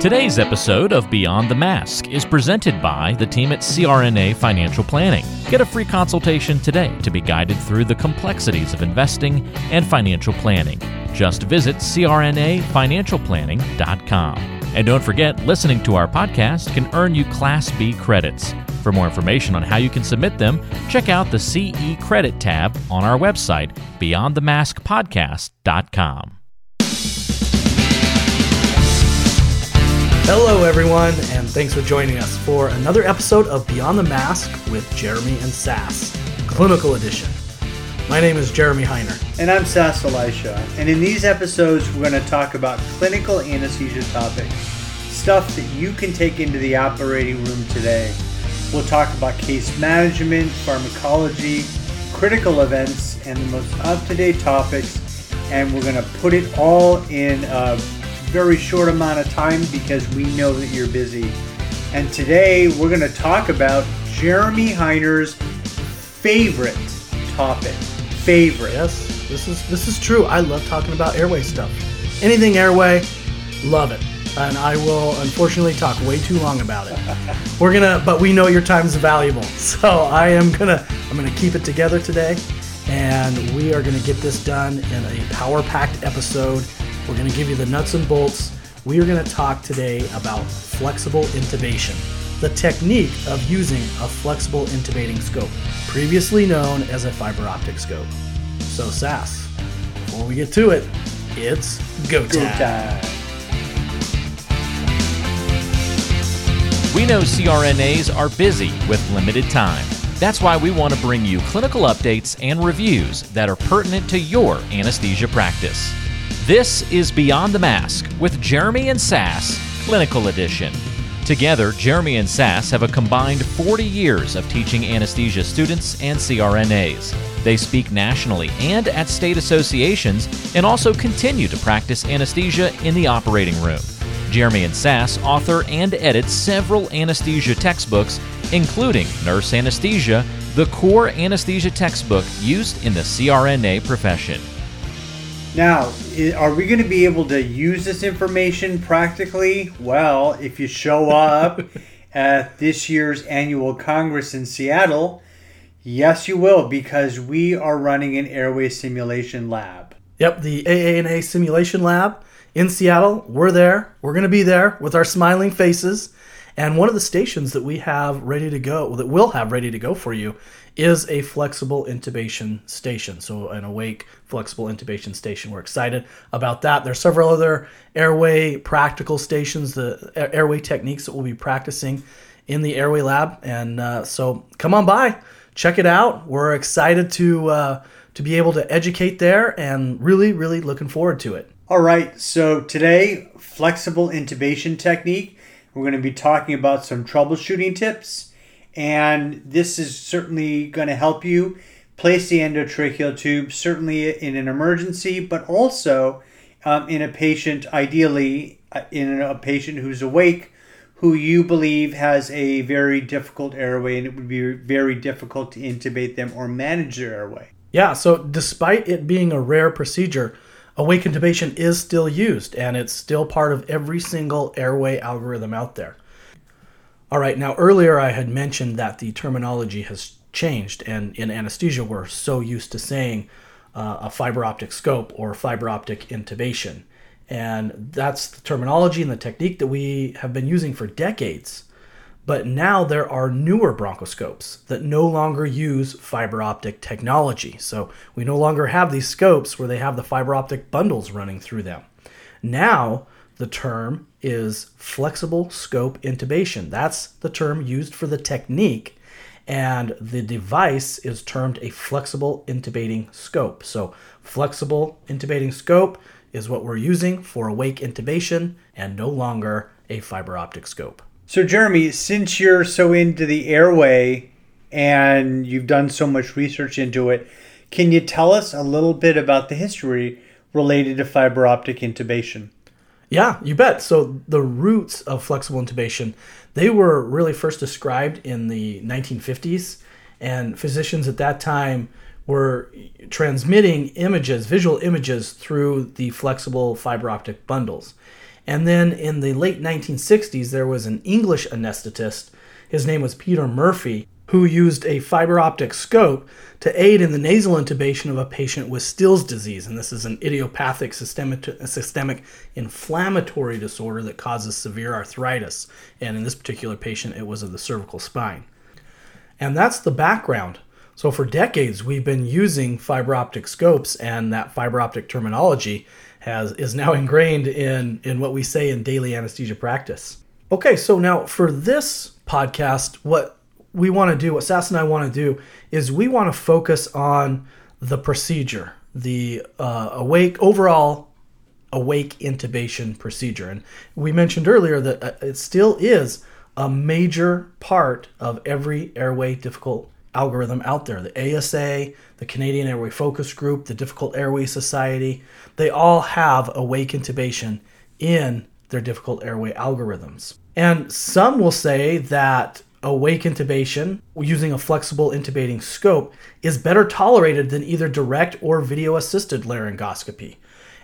Today's episode of Beyond the Mask is presented by the team at CRNA Financial Planning. Get a free consultation today to be guided through the complexities of investing and financial planning. Just visit crnafinancialplanning.com. And don't forget, listening to our podcast can earn you Class B credits. For more information on how you can submit them, check out the CE Credit tab on our website, beyondthemaskpodcast.com. Hello, everyone, and thanks for joining us for another episode of Beyond the Mask with Jeremy and Sass, Clinical Edition. My name is Jeremy Heiner. And I'm Sass Elisha. And in these episodes, we're going to talk about clinical anesthesia topics, stuff that you can take into the operating room today. We'll talk about case management, pharmacology, critical events, and the most up to date topics. And we're going to put it all in a very short amount of time because we know that you're busy. And today we're going to talk about Jeremy Heiner's favorite topic. Favorite. Yes, this is this is true. I love talking about airway stuff. Anything airway, love it. And I will unfortunately talk way too long about it. We're gonna, but we know your time is valuable, so I am gonna, I'm gonna keep it together today, and we are gonna get this done in a power-packed episode we're going to give you the nuts and bolts. We are going to talk today about flexible intubation, the technique of using a flexible intubating scope, previously known as a fiber optic scope. So, Sass, before we get to it, it's go time. Go time. We know CRNAs are busy with limited time. That's why we want to bring you clinical updates and reviews that are pertinent to your anesthesia practice. This is Beyond the Mask with Jeremy and Sass, Clinical Edition. Together, Jeremy and Sass have a combined 40 years of teaching anesthesia students and CRNAs. They speak nationally and at state associations and also continue to practice anesthesia in the operating room. Jeremy and Sass author and edit several anesthesia textbooks, including Nurse Anesthesia, the core anesthesia textbook used in the CRNA profession. Now, are we going to be able to use this information practically? Well, if you show up at this year's annual Congress in Seattle, yes, you will, because we are running an airway simulation lab. Yep, the AANA simulation lab in Seattle. We're there. We're going to be there with our smiling faces. And one of the stations that we have ready to go, that we'll have ready to go for you, is a flexible intubation station. So, an awake flexible intubation station. We're excited about that. There's several other airway practical stations, the airway techniques that we'll be practicing in the airway lab. And uh, so, come on by, check it out. We're excited to uh, to be able to educate there, and really, really looking forward to it. All right. So today, flexible intubation technique. We're going to be talking about some troubleshooting tips and this is certainly going to help you place the endotracheal tube, certainly in an emergency, but also um, in a patient, ideally uh, in a patient who's awake, who you believe has a very difficult airway, and it would be very difficult to intubate them or manage their airway. Yeah, so despite it being a rare procedure, awake intubation is still used, and it's still part of every single airway algorithm out there. All right, now earlier I had mentioned that the terminology has changed, and in anesthesia we're so used to saying uh, a fiber optic scope or fiber optic intubation. And that's the terminology and the technique that we have been using for decades. But now there are newer bronchoscopes that no longer use fiber optic technology. So we no longer have these scopes where they have the fiber optic bundles running through them. Now the term is flexible scope intubation. That's the term used for the technique, and the device is termed a flexible intubating scope. So, flexible intubating scope is what we're using for awake intubation and no longer a fiber optic scope. So, Jeremy, since you're so into the airway and you've done so much research into it, can you tell us a little bit about the history related to fiber optic intubation? Yeah, you bet. So the roots of flexible intubation, they were really first described in the 1950s, and physicians at that time were transmitting images, visual images, through the flexible fiber optic bundles. And then in the late 1960s, there was an English anesthetist. His name was Peter Murphy, who used a fiber optic scope to aid in the nasal intubation of a patient with Still's disease. And this is an idiopathic systemic, systemic inflammatory disorder that causes severe arthritis. And in this particular patient, it was of the cervical spine. And that's the background. So, for decades, we've been using fiber optic scopes, and that fiber optic terminology has, is now ingrained in, in what we say in daily anesthesia practice. Okay, so now for this podcast, what we want to do, what Sass and I want to do, is we want to focus on the procedure, the uh, awake overall awake intubation procedure. And we mentioned earlier that uh, it still is a major part of every airway difficult algorithm out there. The ASA, the Canadian Airway Focus Group, the Difficult Airway Society, they all have awake intubation in their difficult airway algorithms. And some will say that awake intubation using a flexible intubating scope is better tolerated than either direct or video assisted laryngoscopy.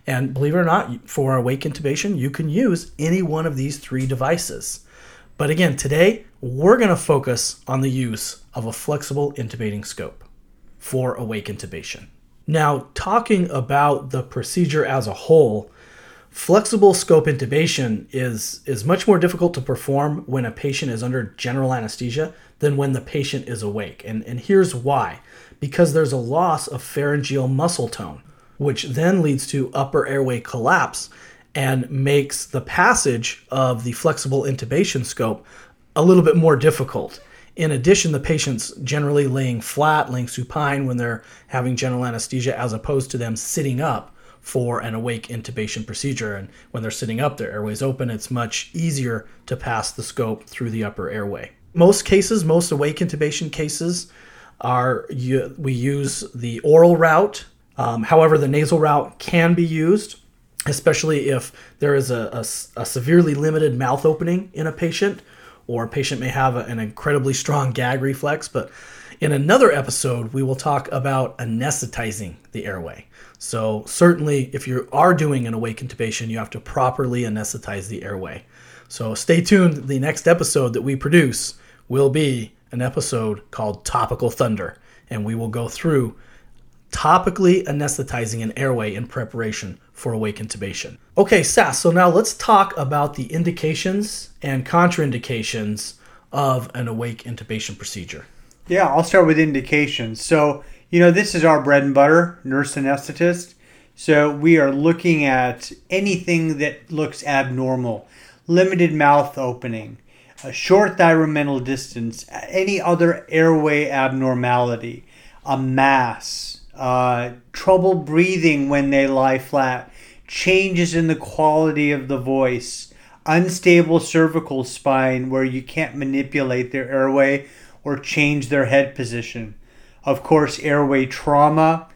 And believe it or not, for awake intubation, you can use any one of these three devices. But again, today we're going to focus on the use of a flexible intubating scope for awake intubation. Now, talking about the procedure as a whole, Flexible scope intubation is, is much more difficult to perform when a patient is under general anesthesia than when the patient is awake. And, and here's why because there's a loss of pharyngeal muscle tone, which then leads to upper airway collapse and makes the passage of the flexible intubation scope a little bit more difficult. In addition, the patient's generally laying flat, laying supine when they're having general anesthesia, as opposed to them sitting up for an awake intubation procedure. And when they're sitting up, their airways open, it's much easier to pass the scope through the upper airway. Most cases, most awake intubation cases, are we use the oral route. Um, however, the nasal route can be used, especially if there is a, a, a severely limited mouth opening in a patient, or a patient may have a, an incredibly strong gag reflex. But in another episode, we will talk about anesthetizing the airway. So, certainly, if you are doing an awake intubation, you have to properly anesthetize the airway. So, stay tuned. The next episode that we produce will be an episode called Topical Thunder, and we will go through topically anesthetizing an airway in preparation for awake intubation. Okay, Sass, so now let's talk about the indications and contraindications of an awake intubation procedure. Yeah, I'll start with indications. So, you know, this is our bread and butter, nurse anesthetist. So we are looking at anything that looks abnormal, limited mouth opening, a short thyromental distance, any other airway abnormality, a mass, uh, trouble breathing when they lie flat, changes in the quality of the voice, unstable cervical spine where you can't manipulate their airway or change their head position of course, airway trauma,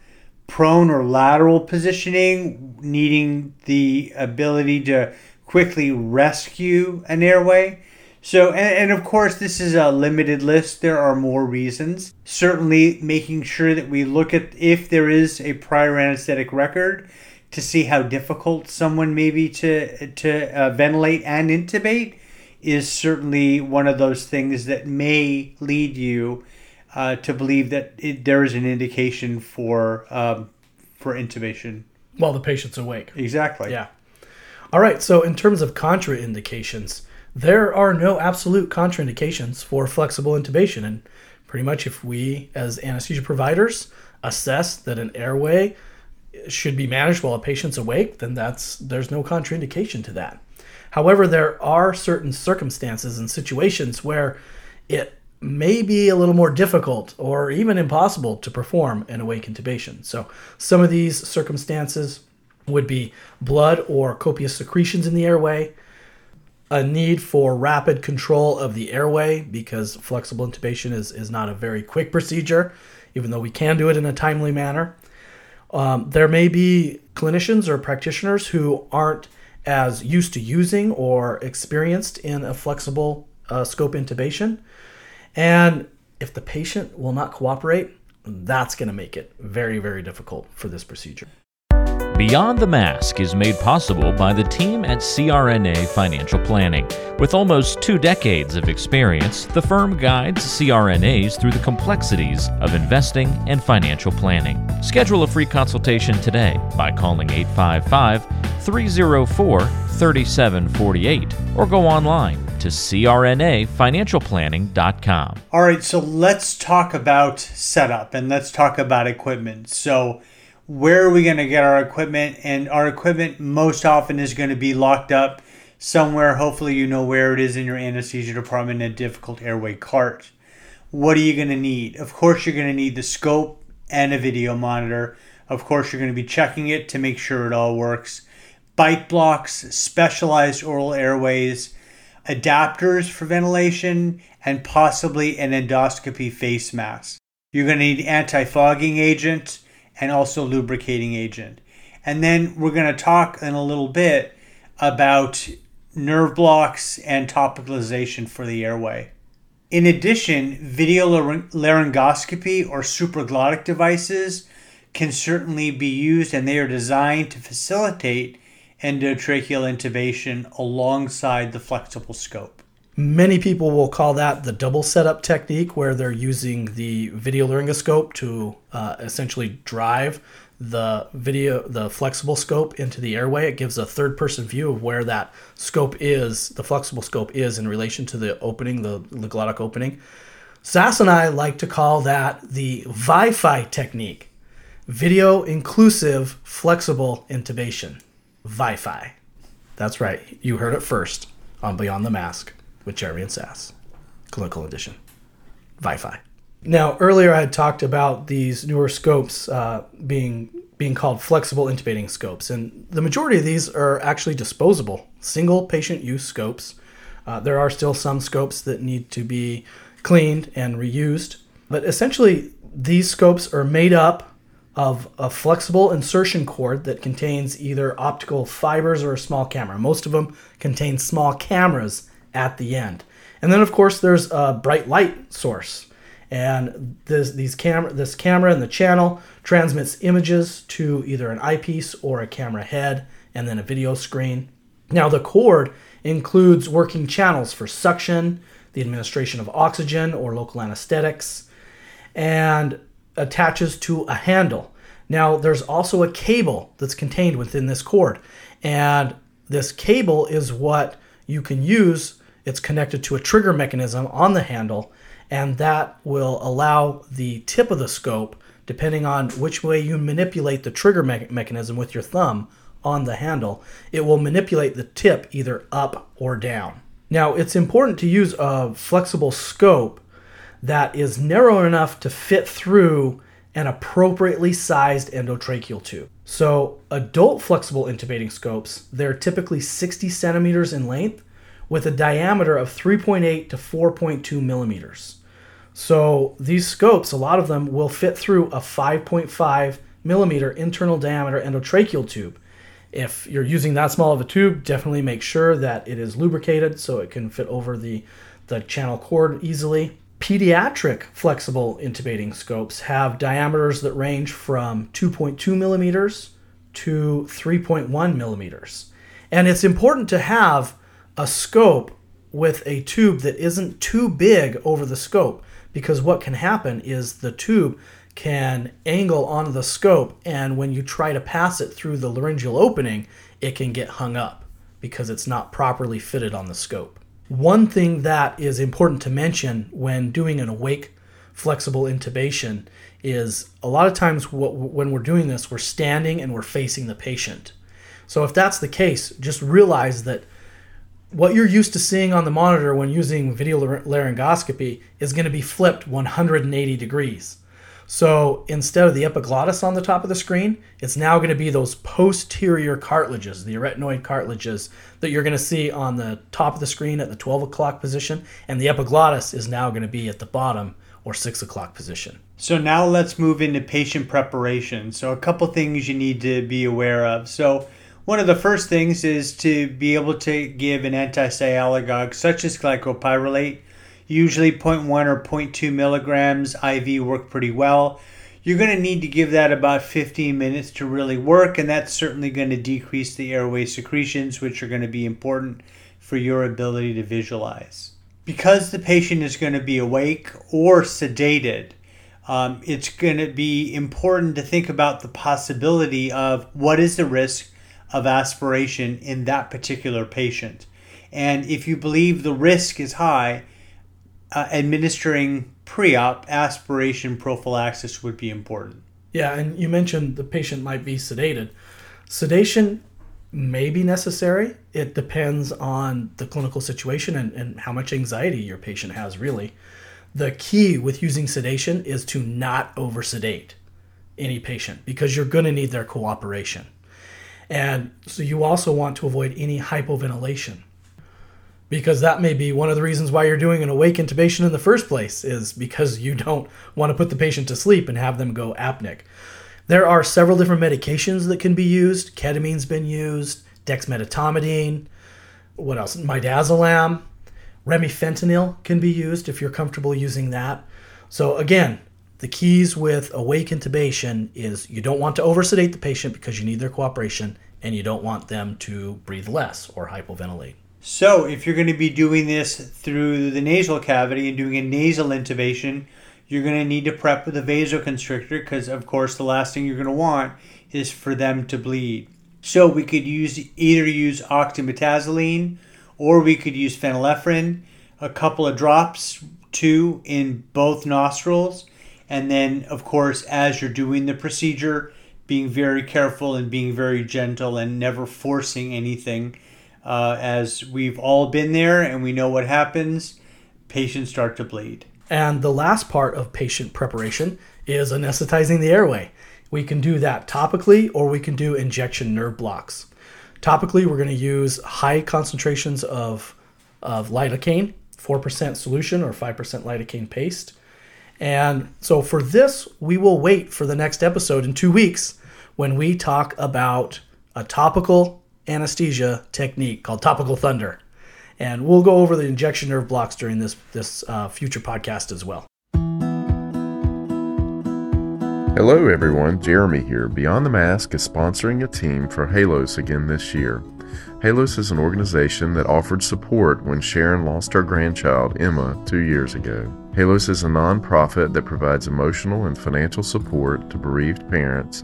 prone or lateral positioning, needing the ability to quickly rescue an airway. So, and, and, of course, this is a limited list. There are more reasons. Certainly, making sure that we look at if there is a prior anesthetic record to see how difficult someone may be to, to uh, ventilate and intubate is certainly one of those things that may lead you uh, to believe that it, there is an indication for um, for intubation while the patient's awake. Exactly. Yeah. All right. So in terms of contraindications, there are no absolute contraindications for flexible intubation, and pretty much if we as anesthesia providers assess that an airway should be managed while a patient's awake, then that's there's no contraindication to that. However, there are certain circumstances and situations where it may be a little more difficult or even impossible to perform an awake intubation. So, some of these circumstances would be blood or copious secretions in the airway, a need for rapid control of the airway because flexible intubation is, is not a very quick procedure, even though we can do it in a timely manner. Um, there may be clinicians or practitioners who aren't as used to using or experienced in a flexible uh, scope intubation. And if the patient will not cooperate, that's going to make it very, very difficult for this procedure. Beyond the Mask is made possible by the team at CRNA Financial Planning. With almost two decades of experience, the firm guides CRNAs through the complexities of investing and financial planning. Schedule a free consultation today by calling 855 304 3748 or go online to crnafinancialplanning.com. All right, so let's talk about setup and let's talk about equipment. So, where are we going to get our equipment? And our equipment most often is going to be locked up somewhere. Hopefully, you know where it is in your anesthesia department in a difficult airway cart. What are you going to need? Of course, you're going to need the scope and a video monitor. Of course, you're going to be checking it to make sure it all works. Bite blocks, specialized oral airways, adapters for ventilation, and possibly an endoscopy face mask. You're going to need anti fogging agent and also lubricating agent. And then we're going to talk in a little bit about nerve blocks and topicalization for the airway. In addition, video laryngoscopy or supraglottic devices can certainly be used and they are designed to facilitate endotracheal intubation alongside the flexible scope. Many people will call that the double setup technique, where they're using the video laryngoscope to uh, essentially drive the video, the flexible scope into the airway. It gives a third person view of where that scope is, the flexible scope is in relation to the opening, the, the glottic opening. Sass and I like to call that the VI-FI technique, video inclusive flexible intubation. VI-FI. That's right. You heard it first on Beyond the Mask with Jeremy and Sass, Clinical Edition. VI-FI. Now, earlier I had talked about these newer scopes uh, being being called flexible intubating scopes, and the majority of these are actually disposable, single patient use scopes. Uh, there are still some scopes that need to be cleaned and reused, but essentially these scopes are made up of a flexible insertion cord that contains either optical fibers or a small camera. Most of them contain small cameras at the end. And then, of course, there's a bright light source. And this, these cam- this camera and the channel transmits images to either an eyepiece or a camera head and then a video screen. Now, the cord includes working channels for suction, the administration of oxygen or local anesthetics, and attaches to a handle. Now, there's also a cable that's contained within this cord, and this cable is what you can use. It's connected to a trigger mechanism on the handle, and that will allow the tip of the scope, depending on which way you manipulate the trigger me- mechanism with your thumb on the handle, it will manipulate the tip either up or down. Now, it's important to use a flexible scope that is narrow enough to fit through an appropriately sized endotracheal tube. So, adult flexible intubating scopes, they're typically 60 centimeters in length with a diameter of 3.8 to 4.2 millimeters. So, these scopes, a lot of them will fit through a 5.5 millimeter internal diameter endotracheal tube. If you're using that small of a tube, definitely make sure that it is lubricated so it can fit over the, the channel cord easily. Pediatric flexible intubating scopes have diameters that range from 2.2 millimeters to 3.1 millimeters. And it's important to have a scope with a tube that isn't too big over the scope because what can happen is the tube can angle onto the scope and when you try to pass it through the laryngeal opening, it can get hung up because it's not properly fitted on the scope. One thing that is important to mention when doing an awake flexible intubation is a lot of times when we're doing this, we're standing and we're facing the patient. So if that's the case, just realize that what you're used to seeing on the monitor when using video laryngoscopy is going to be flipped 180 degrees. So instead of the epiglottis on the top of the screen, it's now going to be those posterior cartilages, the arytenoid cartilages that you're going to see on the top of the screen at the 12 o'clock position, and the epiglottis is now going to be at the bottom or 6 o'clock position. So now let's move into patient preparation. So a couple things you need to be aware of. So one of the first things is to be able to give an antisialagogue such as glycopyrrolate Usually 0.1 or 0.2 milligrams IV work pretty well. you're going to need to give that about 15 minutes to really work, and that's certainly going to decrease the airway secretions, which are going to be important for your ability to visualize. Because the patient is going to be awake or sedated, um, it's going to be important to think about the possibility of what is the risk of aspiration in that particular patient. And if you believe the risk is high, uh, administering pre op aspiration prophylaxis would be important. Yeah, and you mentioned the patient might be sedated. Sedation may be necessary. It depends on the clinical situation and, and how much anxiety your patient has, really. The key with using sedation is to not over sedate any patient because you're going to need their cooperation. And so you also want to avoid any hypoventilation because that may be one of the reasons why you're doing an awake intubation in the first place is because you don't want to put the patient to sleep and have them go apneic. There are several different medications that can be used. Ketamine's been used, dexmedetomidine, what else? Midazolam, remifentanil can be used if you're comfortable using that. So again, the keys with awake intubation is you don't want to oversedate the patient because you need their cooperation and you don't want them to breathe less or hypoventilate. So, if you're going to be doing this through the nasal cavity and doing a nasal intubation, you're going to need to prep with a vasoconstrictor because, of course, the last thing you're going to want is for them to bleed. So, we could use either use oxymetazoline or we could use phenylephrine, a couple of drops, two in both nostrils, and then, of course, as you're doing the procedure, being very careful and being very gentle and never forcing anything uh, as we've all been there and we know what happens, patients start to bleed. And the last part of patient preparation is anesthetizing the airway. We can do that topically or we can do injection nerve blocks. Topically, we're going to use high concentrations of, of lidocaine, 4% solution or 5% lidocaine paste. And so for this, we will wait for the next episode in two weeks when we talk about a topical anesthesia technique called topical thunder. And we'll go over the injection nerve blocks during this, this uh, future podcast as well. Hello, everyone. Jeremy here. Beyond the Mask is sponsoring a team for Halos again this year. Halos is an organization that offered support when Sharon lost her grandchild, Emma, two years ago. Halos is a nonprofit that provides emotional and financial support to bereaved parents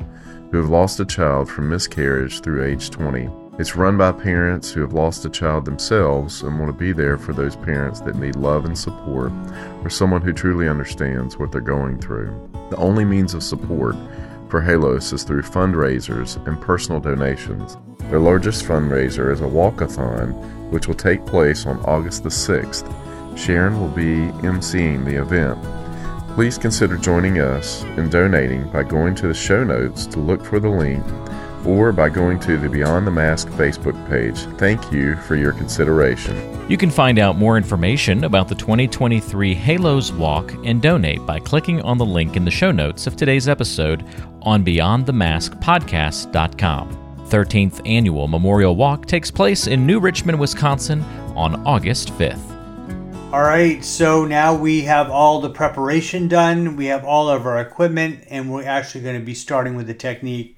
who have lost a child from miscarriage through age 20. It's run by parents who have lost a child themselves and want to be there for those parents that need love and support or someone who truly understands what they're going through. The only means of support for Halos is through fundraisers and personal donations. Their largest fundraiser is a walkathon, which will take place on August the 6th. Sharon will be emceeing the event. Please consider joining us in donating by going to the show notes to look for the link or by going to the Beyond the Mask Facebook page. Thank you for your consideration. You can find out more information about the 2023 Halos Walk and donate by clicking on the link in the show notes of today's episode on BeyondTheMaskPodcast.com. 13th Annual Memorial Walk takes place in New Richmond, Wisconsin on August 5th. All right, so now we have all the preparation done, we have all of our equipment, and we're actually going to be starting with the technique.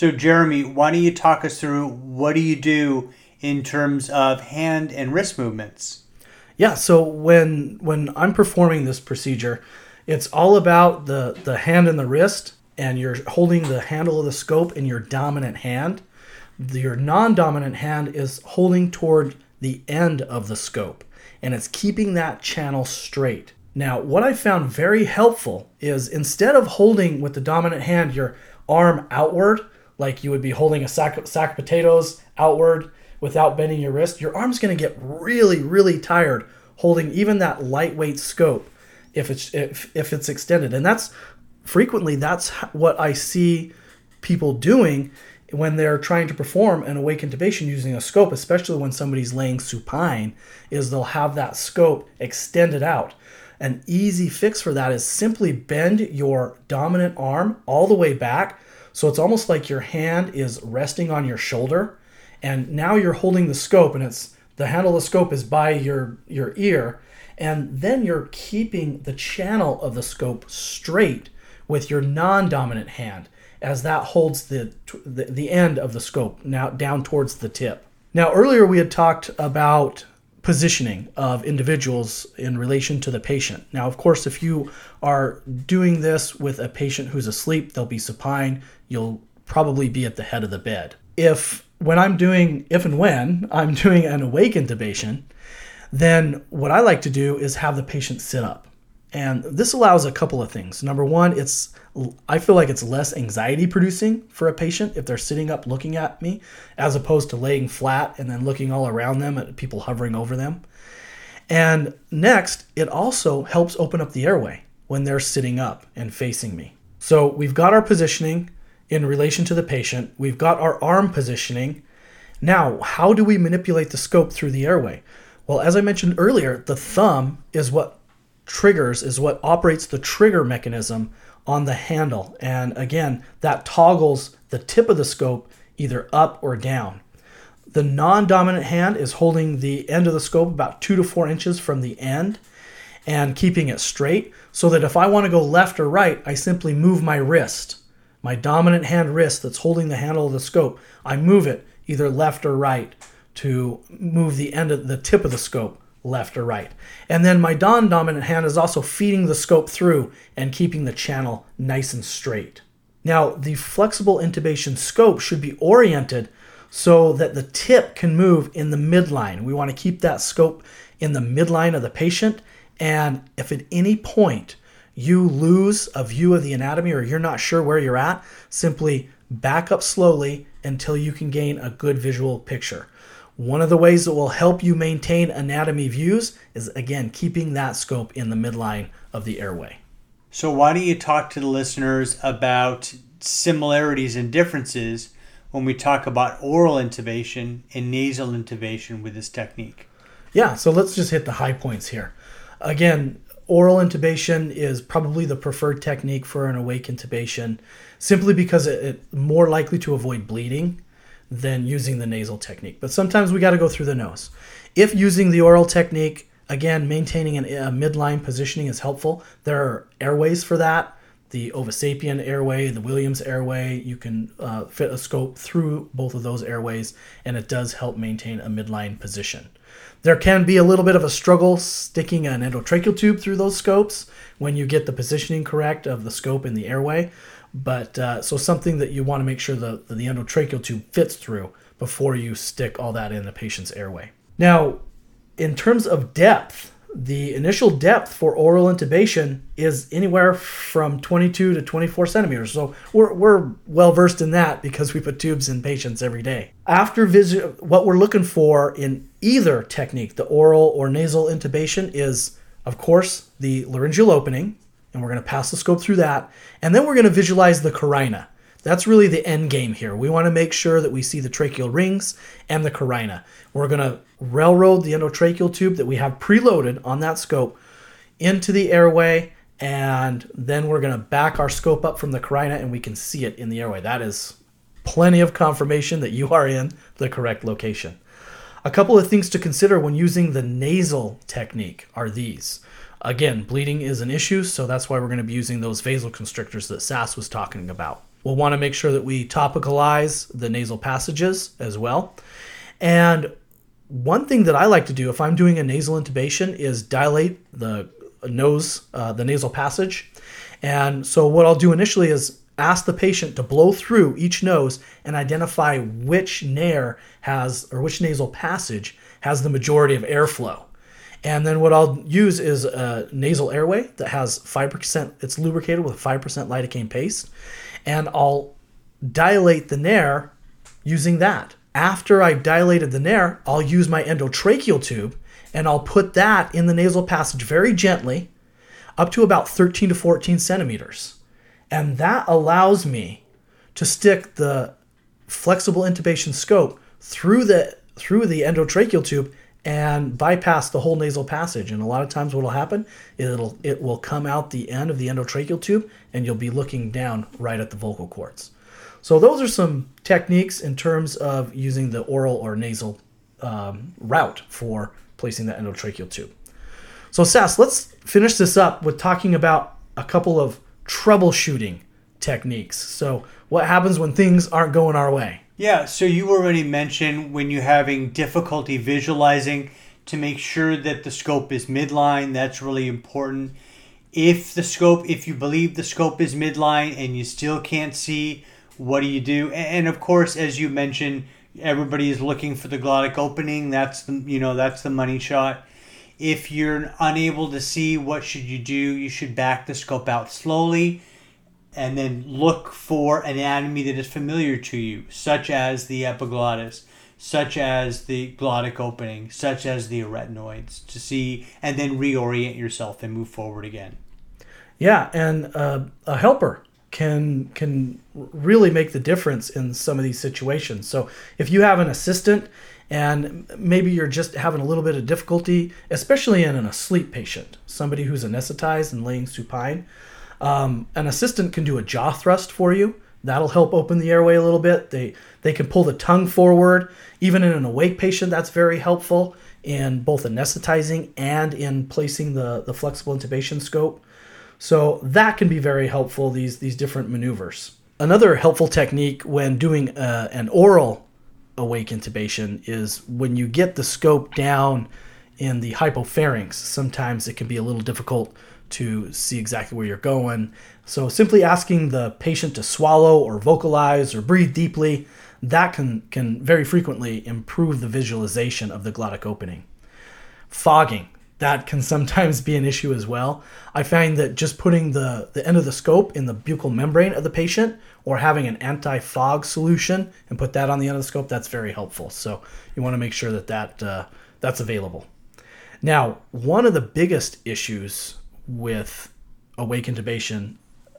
So, Jeremy, why don't you talk us through what do you do in terms of hand and wrist movements? Yeah, so when when I'm performing this procedure, it's all about the the hand and the wrist, and you're holding the handle of the scope in your dominant hand. Your non-dominant hand is holding toward the end of the scope, and it's keeping that channel straight. Now, what I found very helpful is instead of holding with the dominant hand your arm outward, like you would be holding a sack, sack of potatoes outward without bending your wrist, your arm's going to get really, really tired holding even that lightweight scope if it's if, if it's extended. And that's frequently that's what I see people doing when they're trying to perform an awake intubation using a scope, especially when somebody's laying supine, is they'll have that scope extended out. An easy fix for that is simply bend your dominant arm all the way back so it's almost like your hand is resting on your shoulder, and now you're holding the scope, and it's the handle of the scope is by your your ear, and then you're keeping the channel of the scope straight with your non-dominant hand as that holds the, the, the end of the scope now down towards the tip. Now earlier we had talked about positioning of individuals in relation to the patient. Now, of course, if you are doing this with a patient who's asleep, they'll be supine. You'll probably be at the head of the bed. If when I'm doing, if and when I'm doing an awake intubation, then what I like to do is have the patient sit up. And this allows a couple of things. Number one, it's I feel like it's less anxiety producing for a patient if they're sitting up looking at me, as opposed to laying flat and then looking all around them at people hovering over them. And next, it also helps open up the airway when they're sitting up and facing me. So we've got our positioning in relation to the patient, we've got our arm positioning. Now, how do we manipulate the scope through the airway? Well, as I mentioned earlier, the thumb is what triggers, is what operates the trigger mechanism on the handle. And again, that toggles the tip of the scope either up or down. The non dominant hand is holding the end of the scope about two to four inches from the end and keeping it straight so that if I want to go left or right, I simply move my wrist, my dominant hand wrist that's holding the handle of the scope. I move it either left or right to move the end of the tip of the scope left or right. And then my non dominant hand is also feeding the scope through and keeping the channel nice and straight. Now, the flexible intubation scope should be oriented so that the tip can move in the midline. We want to keep that scope in the midline of the patient. And if at any point you lose a view of the anatomy or you're not sure where you're at, simply back up slowly until you can gain a good visual picture. One of the ways that will help you maintain anatomy views is again keeping that scope in the midline of the airway. So, why don't you talk to the listeners about similarities and differences when we talk about oral intubation and nasal intubation with this technique? Yeah, so let's just hit the high points here. Again, oral intubation is probably the preferred technique for an awake intubation simply because it's more likely to avoid bleeding than using the nasal technique. But sometimes we got to go through the nose. If using the oral technique, again, maintaining an, a midline positioning is helpful. There are airways for that. The Ovassapian airway, the Williams airway, you can uh, fit a scope through both of those airways, and it does help maintain a midline position. There can be a little bit of a struggle sticking an endotracheal tube through those scopes when you get the positioning correct of the scope in the airway. But uh, so something that you want to make sure the, the endotracheal tube fits through before you stick all that in the patient's airway. Now, in terms of depth, the initial depth for oral intubation is anywhere from 22 to 24 centimeters. So we're, we're well versed in that because we put tubes in patients every day. After visit, what we're looking for in either technique, the oral or nasal intubation, is of course the laryngeal opening, and we're going to pass the scope through that. And then we're going to visualize the carina. That's really the end game here. We want to make sure that we see the tracheal rings and the carina. We're going to railroad the endotracheal tube that we have preloaded on that scope into the airway, and then we're going to back our scope up from the carina and we can see it in the airway. That is plenty of confirmation that you are in the correct location. A couple of things to consider when using the nasal technique are these. Again, bleeding is an issue, so that's why we're going to be using those vasoconstrictors that Sass was talking about. We'll want to make sure that we topicalize the nasal passages as well. And one thing that I like to do if I'm doing a nasal intubation is dilate the nose, uh, the nasal passage. And so what I'll do initially is ask the patient to blow through each nose and identify which nare has or which nasal passage has the majority of airflow. And then what I'll use is a nasal airway that has 5%, it's lubricated with 5% lidocaine paste. And I'll dilate the nare using that. After I've dilated the nare, I'll use my endotracheal tube and I'll put that in the nasal passage very gently up to about 13 to 14 centimeters. And that allows me to stick the flexible intubation scope through the through the endotracheal tube and bypass the whole nasal passage. And a lot of times, what will happen is it'll it will come out the end of the endotracheal tube, and you'll be looking down right at the vocal cords. So those are some techniques in terms of using the oral or nasal um, route for placing the endotracheal tube. So Sass, let's finish this up with talking about a couple of troubleshooting techniques. So, what happens when things aren't going our way? Yeah, so you already mentioned when you're having difficulty visualizing to make sure that the scope is midline. That's really important. If the scope, if you believe the scope is midline and you still can't see, what do you do? And of course, as you mentioned, everybody is looking for the glottic opening. That's the you know that's the money shot. If you're unable to see, what should you do? You should back the scope out slowly and then look for anatomy that is familiar to you, such as the epiglottis, such as the glottic opening, such as the arytenoids, to see and then reorient yourself and move forward again. Yeah, and uh, a helper can can really make the difference in some of these situations. So if you have an assistant and maybe you're just having a little bit of difficulty, especially in an asleep patient, somebody who's anesthetized and laying supine, um, an assistant can do a jaw thrust for you. That'll help open the airway a little bit. They they can pull the tongue forward. Even in an awake patient, that's very helpful in both anesthetizing and in placing the, the flexible intubation scope. So that can be very helpful, these, these different maneuvers. Another helpful technique when doing uh, an oral awake intubation is when you get the scope down in the hypopharynx, sometimes it can be a little difficult to see exactly where you're going. So simply asking the patient to swallow or vocalize or breathe deeply, that can, can very frequently improve the visualization of the glottic opening. Fogging, that can sometimes be an issue as well. I find that just putting the, the end of the scope in the buccal membrane of the patient or having an anti-fog solution and put that on the end of the scope, that's very helpful. So you want to make sure that, that uh, that's available. Now, one of the biggest issues with awake intubation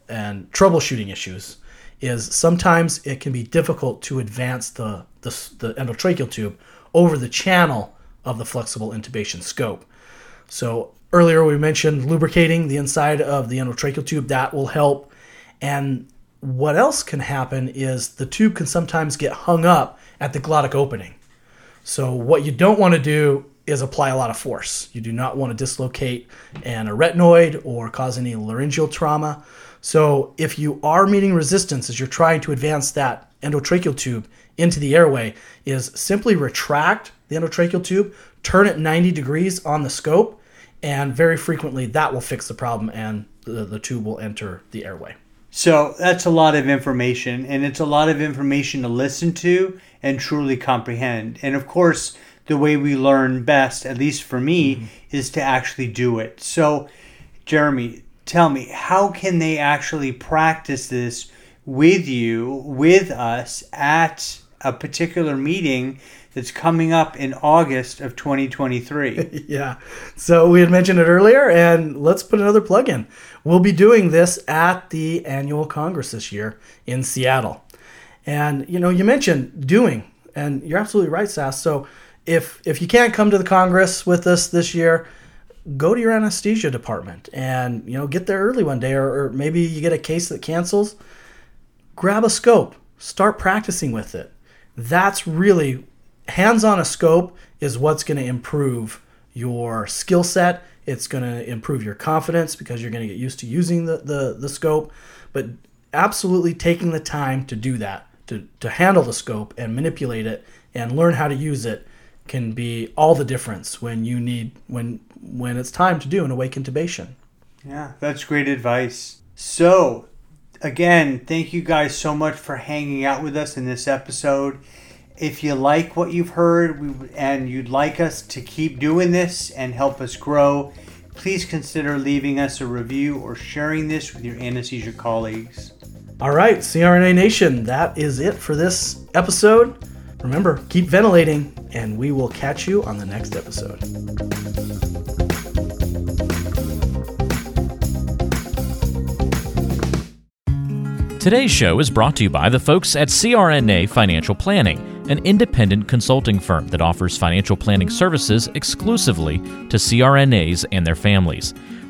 and troubleshooting issues is sometimes it can be difficult to advance the, the, the endotracheal tube over the channel of the flexible intubation scope. So earlier we mentioned lubricating the inside of the endotracheal tube. That will help. And what else can happen is the tube can sometimes get hung up at the glottic opening. So what you don't want to do is apply a lot of force. You do not want to dislocate an arytenoid or cause any laryngeal trauma. So if you are meeting resistance as you're trying to advance that endotracheal tube into the airway, is simply retract the endotracheal tube, turn it 90 degrees on the scope, and very frequently that will fix the problem and the, the tube will enter the airway. So that's a lot of information, and it's a lot of information to listen to and truly comprehend. And of course, the way we learn best, at least for me, mm-hmm. is to actually do it. So, Jeremy, tell me, how can they actually practice this with you, with us at a particular meeting that's coming up in August of 2023? yeah. So, we had mentioned it earlier, and let's put another plug in. We'll be doing this at the annual Congress this year in Seattle. And, you know, you mentioned doing, and you're absolutely right, Sass. So, if if you can't come to the Congress with us this year, go to your anesthesia department and you know get there early one day, or, or maybe you get a case that cancels. Grab a scope, start practicing with it. That's really hands on a scope is what's going to improve your skill set. It's going to improve your confidence because you're going to get used to using the, the, the scope. But absolutely taking the time to do that, to, to handle the scope and manipulate it and learn how to use it can be all the difference when you need when when it's time to do an awake intubation. Yeah, that's great advice. So, again, thank you guys so much for hanging out with us in this episode. If you like what you've heard and you'd like us to keep doing this and help us grow, please consider leaving us a review or sharing this with your anesthesia colleagues. All right, CRNA Nation, that is it for this episode. Remember, keep ventilating, and we will catch you on the next episode. Today's show is brought to you by the folks at CRNA Financial Planning, an independent consulting firm that offers financial planning services exclusively to CRNAs and their families.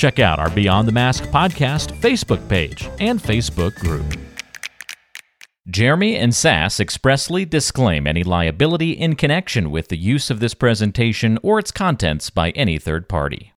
Check out our Beyond the Mask podcast Facebook page and Facebook group. Jeremy and Sass expressly disclaim any liability in connection with the use of this presentation or its contents by any third party.